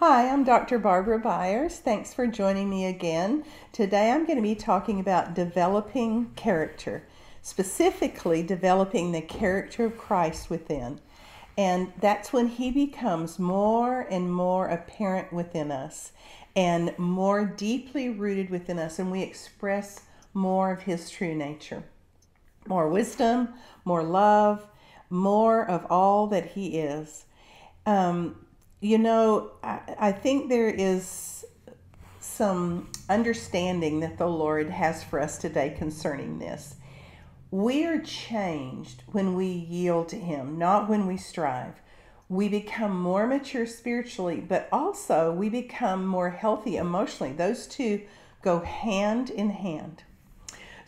Hi, I'm Dr. Barbara Byers. Thanks for joining me again. Today I'm going to be talking about developing character, specifically developing the character of Christ within. And that's when he becomes more and more apparent within us and more deeply rooted within us, and we express more of his true nature. More wisdom, more love, more of all that he is. Um, you know, I, I think there is some understanding that the Lord has for us today concerning this. We are changed when we yield to Him, not when we strive. We become more mature spiritually, but also we become more healthy emotionally. Those two go hand in hand.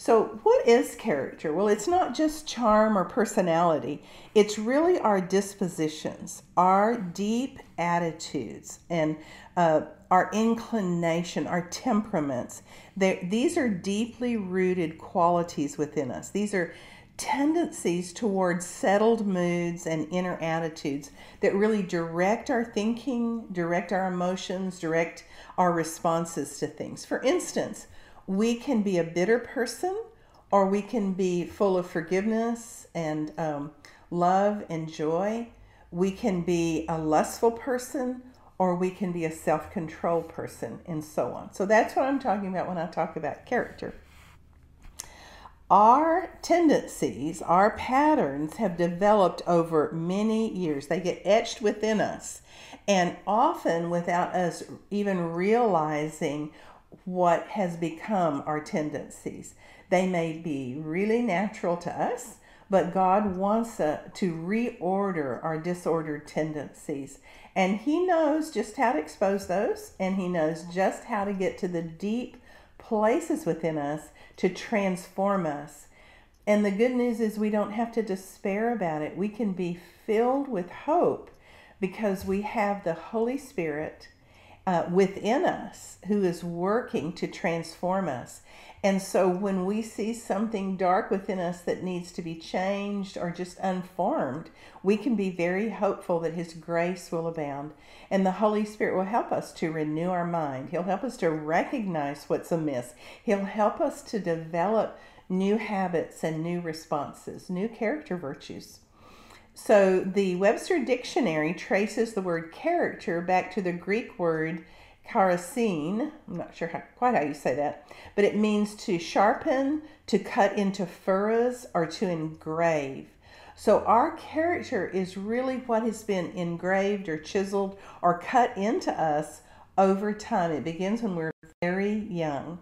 So, what is character? Well, it's not just charm or personality, it's really our dispositions, our deep attitudes, and uh, our inclination, our temperaments. They're, these are deeply rooted qualities within us. These are tendencies towards settled moods and inner attitudes that really direct our thinking, direct our emotions, direct our responses to things. For instance, we can be a bitter person or we can be full of forgiveness and um, love and joy. We can be a lustful person or we can be a self control person, and so on. So that's what I'm talking about when I talk about character. Our tendencies, our patterns have developed over many years. They get etched within us, and often without us even realizing what has become our tendencies. They may be really natural to us, but God wants uh, to reorder our disordered tendencies. And He knows just how to expose those, and He knows just how to get to the deep places within us to transform us. And the good news is we don't have to despair about it. We can be filled with hope because we have the Holy Spirit uh, within us who is working to transform us. And so when we see something dark within us that needs to be changed or just unformed, we can be very hopeful that His grace will abound. And the Holy Spirit will help us to renew our mind. He'll help us to recognize what's amiss. He'll help us to develop new habits and new responses, new character virtues. So the Webster Dictionary traces the word character back to the Greek word charassein. I'm not sure how, quite how you say that, but it means to sharpen, to cut into furrows, or to engrave. So our character is really what has been engraved or chiseled or cut into us over time. It begins when we're very young.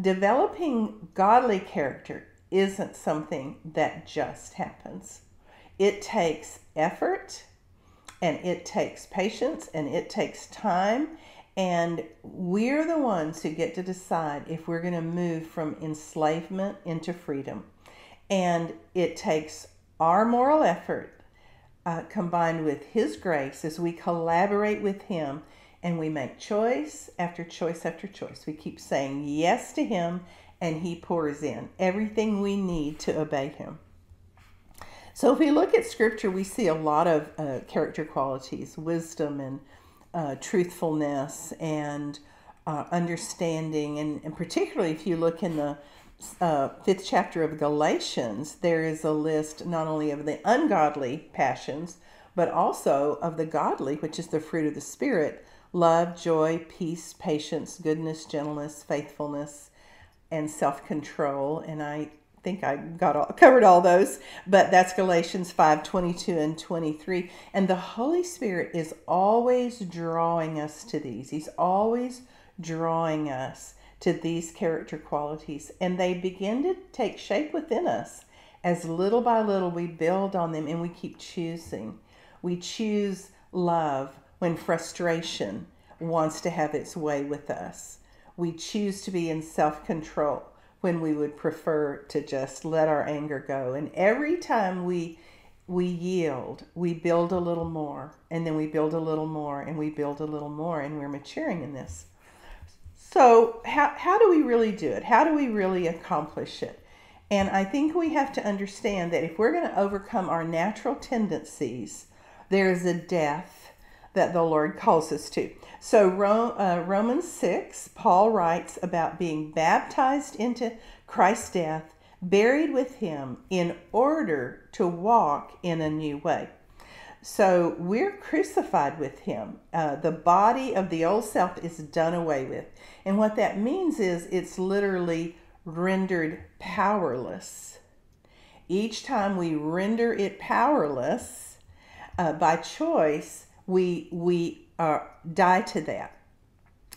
Developing godly character isn't something that just happens. It takes effort and it takes patience and it takes time. And we're the ones who get to decide if we're going to move from enslavement into freedom. And it takes our moral effort uh, combined with His grace as we collaborate with Him and we make choice after choice after choice. We keep saying yes to Him and He pours in everything we need to obey Him. So if we look at scripture, we see a lot of uh, character qualities, wisdom and uh, truthfulness and uh, understanding. And, and, particularly if you look in the uh, fifth chapter of Galatians, there is a list not only of the ungodly passions, but also of the godly, which is the fruit of the Spirit love, joy, peace, patience, goodness, gentleness, faithfulness, and self control. And I think I got all, covered all those, but that's Galatians 5 22 and 23. And the Holy Spirit is always drawing us to these. He's always drawing us to these character qualities, and they begin to take shape within us as little by little we build on them and we keep choosing. We choose love when frustration wants to have its way with us. We choose to be in self control when we would prefer to just let our anger go. And every time we we yield, we build a little more, and then we build a little more, and we build a little more, and we're maturing in this. So, how, how do we really do it? How do we really accomplish it? And I think we have to understand that if we're going to overcome our natural tendencies, there is a death that the Lord calls us to. So, uh, Romans 6, Paul writes about being baptized into Christ's death, buried with him in order to walk in a new way. So, we're crucified with him. Uh, the body of the old self is done away with. And what that means is it's literally rendered powerless. Each time we render it powerless uh, by choice, we we uh, die to that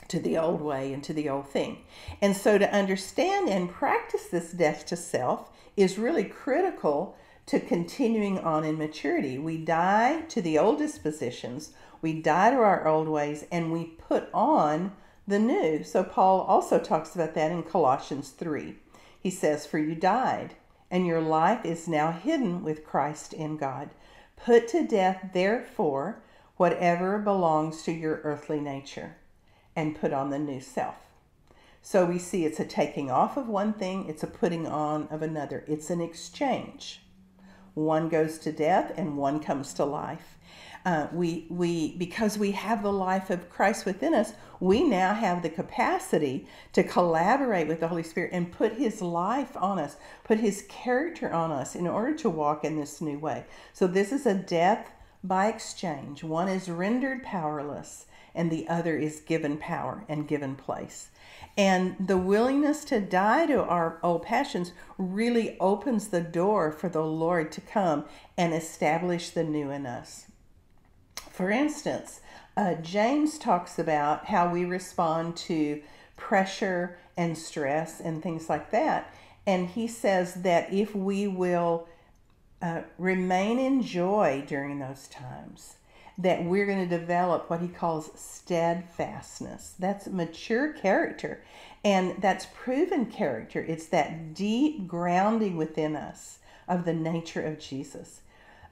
to the old way and to the old thing. And so to understand and practice this death to self is really critical to continuing on in maturity. We die to the old dispositions we die to our old ways and we put on the new. So paul also talks about that in colossians 3 he says for you died and your life is now hidden with christ in god. Put to death therefore whatever belongs to your earthly nature and put on the new self. So we see it's a taking off of one thing, it's a putting on of another. It's an exchange. One goes to death and one comes to life. Uh, we, we, because we have the life of Christ within us, we now have the capacity to collaborate with the Holy Spirit and put His life on us, put His character on us in order to walk in this new way. So, this is a death by exchange. One is rendered powerless, and the other is given power and given place. And the willingness to die to our old passions really opens the door for the Lord to come and establish the new in us. For instance, uh, James talks about how we respond to pressure and stress and things like that. And he says that if we will uh, remain in joy during those times. That we're going to develop what he calls steadfastness. That's mature character, and that's proven character. It's that deep grounding within us of the nature of Jesus.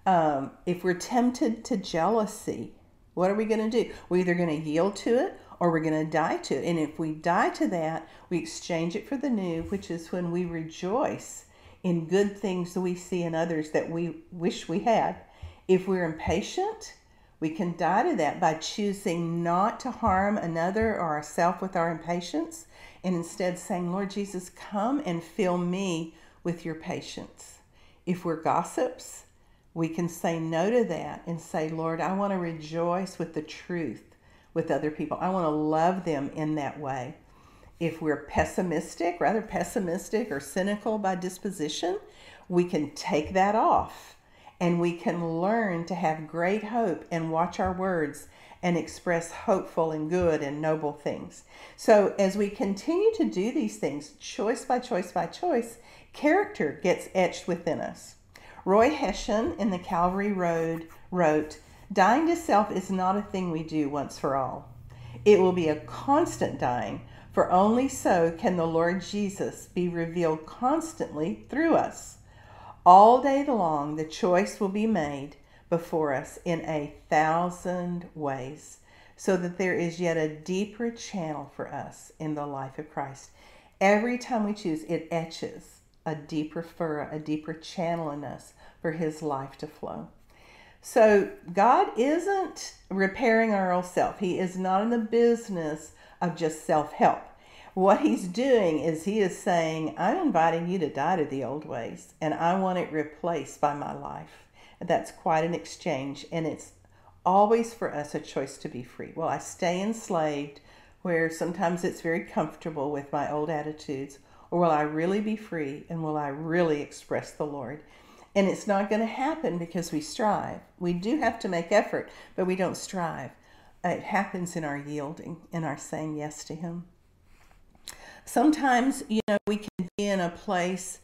Um, if we're tempted to jealousy, what are we going to do? We're either going to yield to it or we're going to die to it. And if we die to that, we exchange it for the new, which is when we rejoice in good things we see in others that we wish we had. If we're impatient, we can die to that by choosing not to harm another or ourselves with our impatience and instead saying, Lord Jesus, come and fill me with your patience. If we're gossips, we can say no to that and say, Lord, I want to rejoice with the truth with other people. I want to love them in that way if we're pessimistic, rather pessimistic or cynical by disposition, we can take that off and we can learn to have great hope and watch our words and express hopeful and good and noble things. So, as we continue to do these things, choice by choice by choice, character gets etched within us. Roy Hession in the Calvary Road wrote, Dying to self is not a thing we do once for all. It will be a constant dying for only so can the Lord Jesus be revealed constantly through us. All day long, the choice will be made before us in a thousand ways, so that there is yet a deeper channel for us in the life of Christ. Every time we choose, it etches a deeper furrow, a deeper channel in us for His life to flow. So, God isn't repairing our old self. He is not in the business of just self help. What he's doing is he is saying, I'm inviting you to die to the old ways, and I want it replaced by my life. That's quite an exchange, and it's always for us a choice to be free. Will I stay enslaved where sometimes it's very comfortable with my old attitudes, or will I really be free and will I really express the Lord? And it's not going to happen because we strive. We do have to make effort, but we don't strive it happens in our yielding, in our saying yes to Him. Sometimes, you know, we can be in a place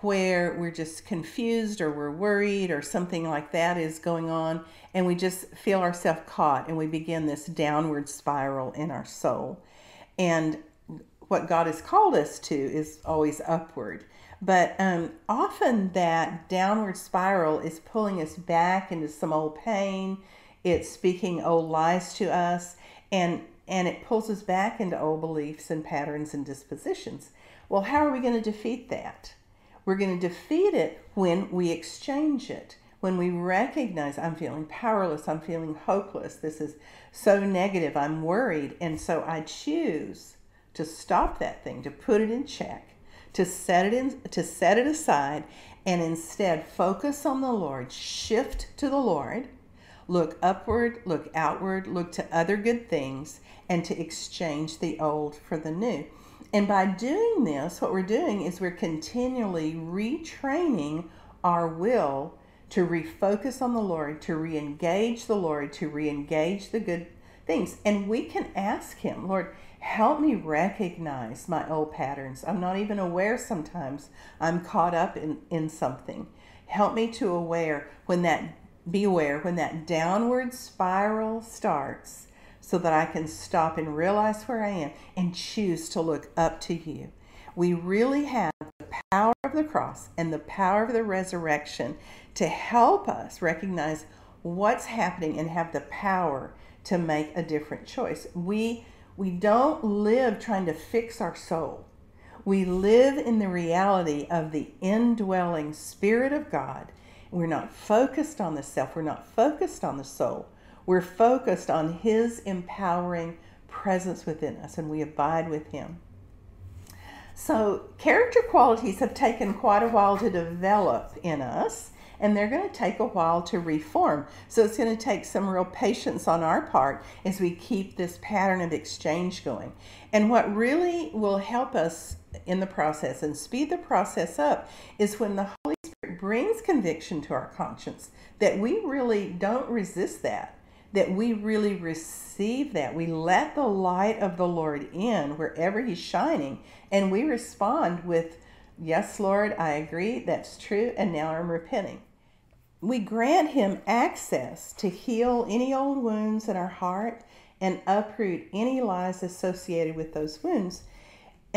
where we're just confused or we're worried or something like that is going on, and we just feel ourselves caught and we begin this downward spiral in our soul. And what God has called us to is always upward. But um, often that downward spiral is pulling us back into some old pain it's speaking old lies to us and and it pulls us back into old beliefs and patterns and dispositions. Well, how are we going to defeat that? We're going to defeat it when we exchange it, when we recognize I'm feeling powerless, I'm feeling hopeless, this is so negative, I'm worried, and so I choose to stop that thing, to put it in check, to set it in, to set it aside and instead focus on the Lord, shift to the Lord, look upward, look outward, look to other good things and to exchange the old for the new. And by doing this, what we're doing is we're continually retraining our will to refocus on the Lord, to re engage the Lord, to re engage the good things. And we can ask Him, Lord, help me recognize my old patterns. I'm not even aware sometimes I'm caught up in, in something. Help me to aware when that be aware when that downward spiral starts so that I can stop and realize where I am and choose to look up to you. We really have the power of the cross and the power of the resurrection to help us recognize what's happening and have the power to make a different choice. We we don't live trying to fix our soul. We live in the reality of the indwelling Spirit of God. We're not focused on the self, we're not focused on the soul. We're focused on His empowering presence within us, and we abide with Him. So, character qualities have taken quite a while to develop in us, and they're going to take a while to reform. So, it's going to take some real patience on our part as we keep this pattern of exchange going. And what really will help us in the process and speed the process up is when the brings conviction to our conscience that we really don't resist that that we really receive that. We let the light of the Lord in wherever He's shining, and we respond with, Yes, Lord, I agree, that's true, and now I'm repenting. We grant Him access to heal any old wounds in our heart and uproot any lies associated with those wounds.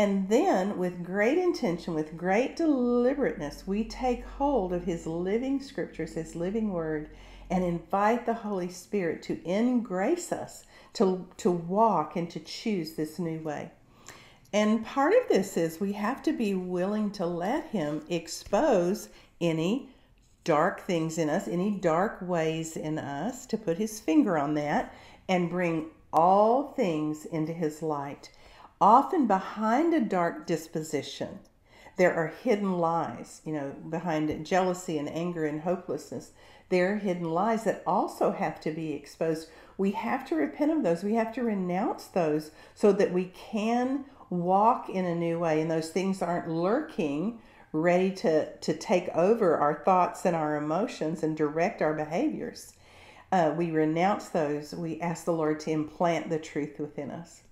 And then, with great intention, with great deliberateness, we take hold of His living scriptures, His living word, and invite the Holy Spirit to engrace us to, to walk and to choose this new way. And part of this is we have to be willing to let Him expose any dark things in us, any dark ways in us, to put His finger on that and bring all things into His light. Often behind a dark disposition, there are hidden lies, you know, behind jealousy and anger and hopelessness there are hidden lies that also have to be exposed. We have to repent of those. We have to renounce those so that we can walk in a new way. And those things aren't lurking, ready to, to take over our thoughts and our emotions and direct our behaviors. Uh, we renounce those. We ask the Lord to implant the truth within us.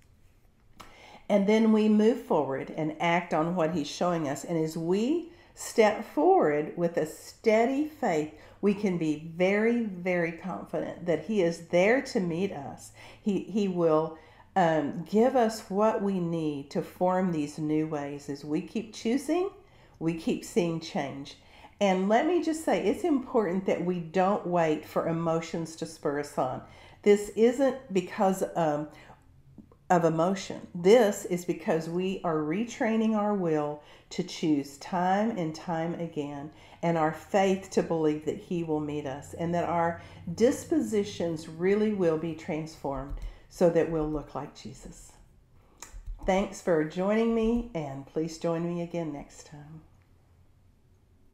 And then we move forward and act on what He's showing us. And as we step forward with a steady faith, we can be very, very confident that He is there to meet us. He, he will um, give us what we need to form these new ways. As we keep choosing, we keep seeing change. And let me just say, it's important that we don't wait for emotions to spur us on. This isn't because um, of emotion. This is because we are retraining our will to choose time and time again and our faith to believe that He will meet us and that our dispositions really will be transformed so that we'll look like Jesus. Thanks for joining me, and please join me again next time.